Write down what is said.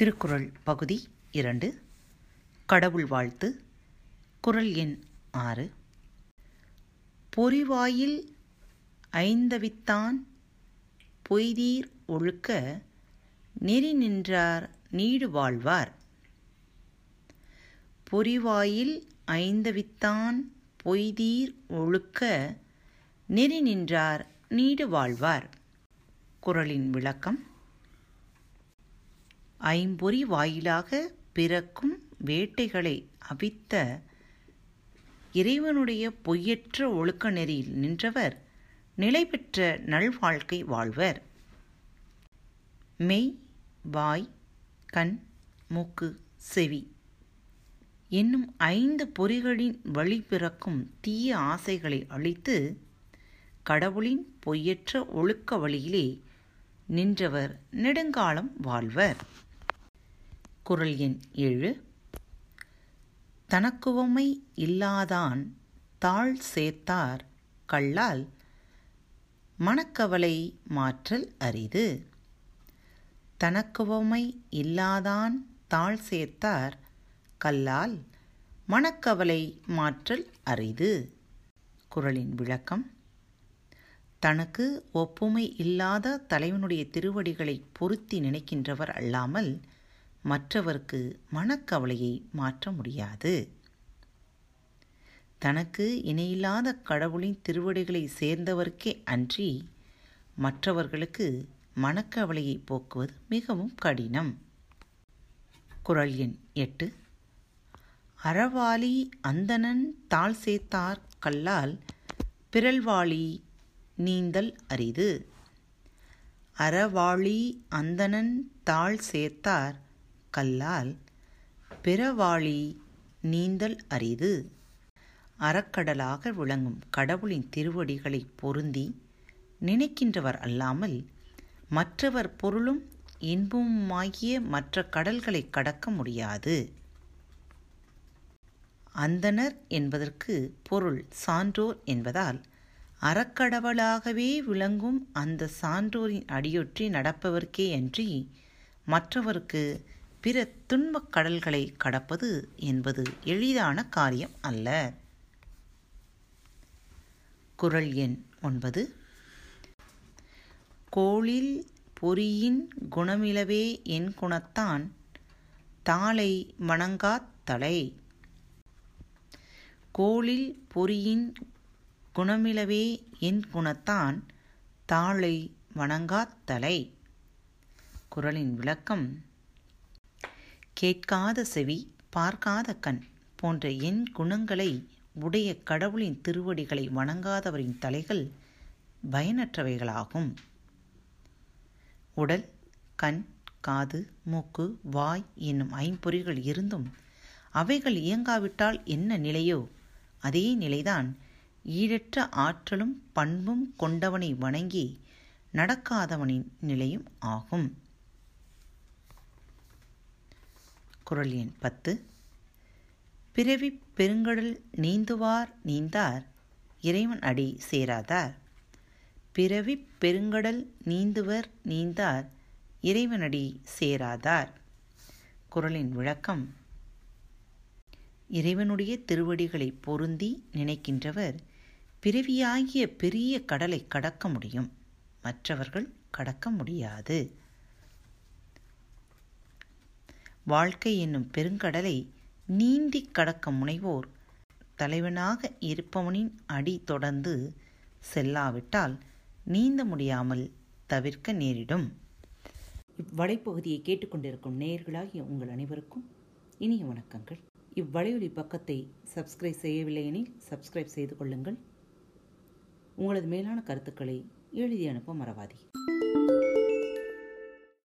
திருக்குறள் பகுதி இரண்டு. கடவுள் வாழ்த்து. குறள் எண் ஆறு. பொறிவாயில் ஐந்தவித்தான் பொய்தீர் ஒழுக்க நெறி நின்றார் நீடு வாழ்வார். பொறிவாயில் ஐந்தவித்தான் பொய்தீர் ஒழுக்க நெறி நின்றார் நீடு வாழ்வார். குறளின் விளக்கம் ஐம்பொறி வாயிலாக பிறக்கும் வேட்டைகளை அவித்த இறைவனுடைய பொய்யற்ற ஒழுக்க நெறியில் நின்றவர் நிலை பெற்ற நல்வாழ்க்கை வாழ்வர். மெய் வாய் கண் மூக்கு செவி என்னும் ஐந்து பொறிகளின் வழி பிறக்கும் தீய ஆசைகளை அழித்து கடவுளின் பொய்யற்ற ஒழுக்க வழியிலே நின்றவர் நெடுங்காலம் வாழ்வர். குரல் எண் ஏழு. தனக்குவமை இல்லாதான் தாழ் சேர்த்தார் கல்லால் மனக்கவலை மாற்றல் அரிது. தனக்குவமை இல்லாதான் தாழ் சேர்த்தார் கல்லால் மனக்கவலை மாற்றல் அரிது. குறளின் விளக்கம் தனக்கு ஒப்புமை இல்லாத தலைவனுடைய திருவடிகளை பொருத்தி நினைக்கின்றவர் அல்லாமல் மற்றவர்க்கு மனக்கவலையை மாற்ற முடியாது. தனக்கு இணையில்லாத கடவுளின் திருவடிகளை சேர்ந்தவர்க்கே அன்றி மற்றவர்களுக்கு மனக்கவலையை போக்குவது மிகவும் கடினம். குரல் எண் எட்டு. அறவாளி அந்தணன் தாழ் சேர்த்தார் கல்லால் பிறல்வாளி நீந்தல் அரிது. அறவாளி அந்தணன் தாழ் சேர்த்தார் கல்லால் பிறவாளி நீந்தல் அரிது. அறக்கடலாக விளங்கும் கடவுளின் திருவடிகளை பொருந்தி நினைக்கின்றவர் அல்லாமல் மற்றவர் பொருளும் இன்பமுமாகிய மற்ற கடல்களை கடக்க முடியாது. அந்தனர் என்பதற்கு பொருள் சான்றோர் என்பதால் அறக்கடவுளாகவே விளங்கும் அந்த சான்றோரின் அடியொற்றி நடப்பவர்க்கே அன்றி மற்றவருக்கு பிற துன்பக் கடல்களை கடப்பது என்பது எளிதான காரியம் அல்ல. குரல் எண் ஒன்பது. கோளில் பொறியின் குணமிலவே என் குணத்தான் தாளை வணங்காத் தலை. கோளில் பொறியின் குணமிலவே என் குணத்தான் தாளை வணங்காத் தலை. குரலின் விளக்கம் கேட்காத செவி பார்க்காத கண் போன்ற என் குணங்களை உடைய கடவுளின் திருவடிகளை வணங்காதவரின் தலைகள் பயனற்றவைகளாகும். உடல் கண் காது மூக்கு வாய் என்னும் ஐம்பொறிகள் இருந்தும் அவைகள் இயங்காவிட்டால் என்ன நிலையோ அதே நிலைதான் ஈடற்ற ஆற்றலும் பண்பும் கொண்டவனை வணங்கி நடக்காதவனின் நிலையும் ஆகும். குரல் எண் பத்து. பிறவி பெருங்கடல் நீந்துவார் நீந்தார் இறைவன் அடி சேராதார். பிறவி பெருங்கடல் நீந்துவர் நீந்தார் இறைவனடி சேராதார். குரலின் விளக்கம். இறைவனுடைய திருவடிகளை பொருந்தி நினைக்கின்றவர் பிறவியாகிய பெரிய கடலை கடக்க முடியும். மற்றவர்கள் கடக்க முடியாது. வாழ்க்கை என்னும் பெருங்கடலை நீந்தி கடக்க முனைவோர் தலைவனாக இருப்பவனின் அடி தொடர்ந்து செல்லாவிட்டால் நீந்த முடியாமல் தவிர்க்க நேரிடும். இவ்வலைப்பகுதியை கேட்டுக்கொண்டிருக்கும் நேயர்களாகிய உங்கள் அனைவருக்கும் இனிய வணக்கங்கள். இவ்வலையொலி பக்கத்தை சப்ஸ்கிரைப் செய்யவில்லை எனில் சப்ஸ்கிரைப் செய்து கொள்ளுங்கள். உங்களது மேலான கருத்துக்களை எழுதி அனுப்ப மறவாதீர்கள்.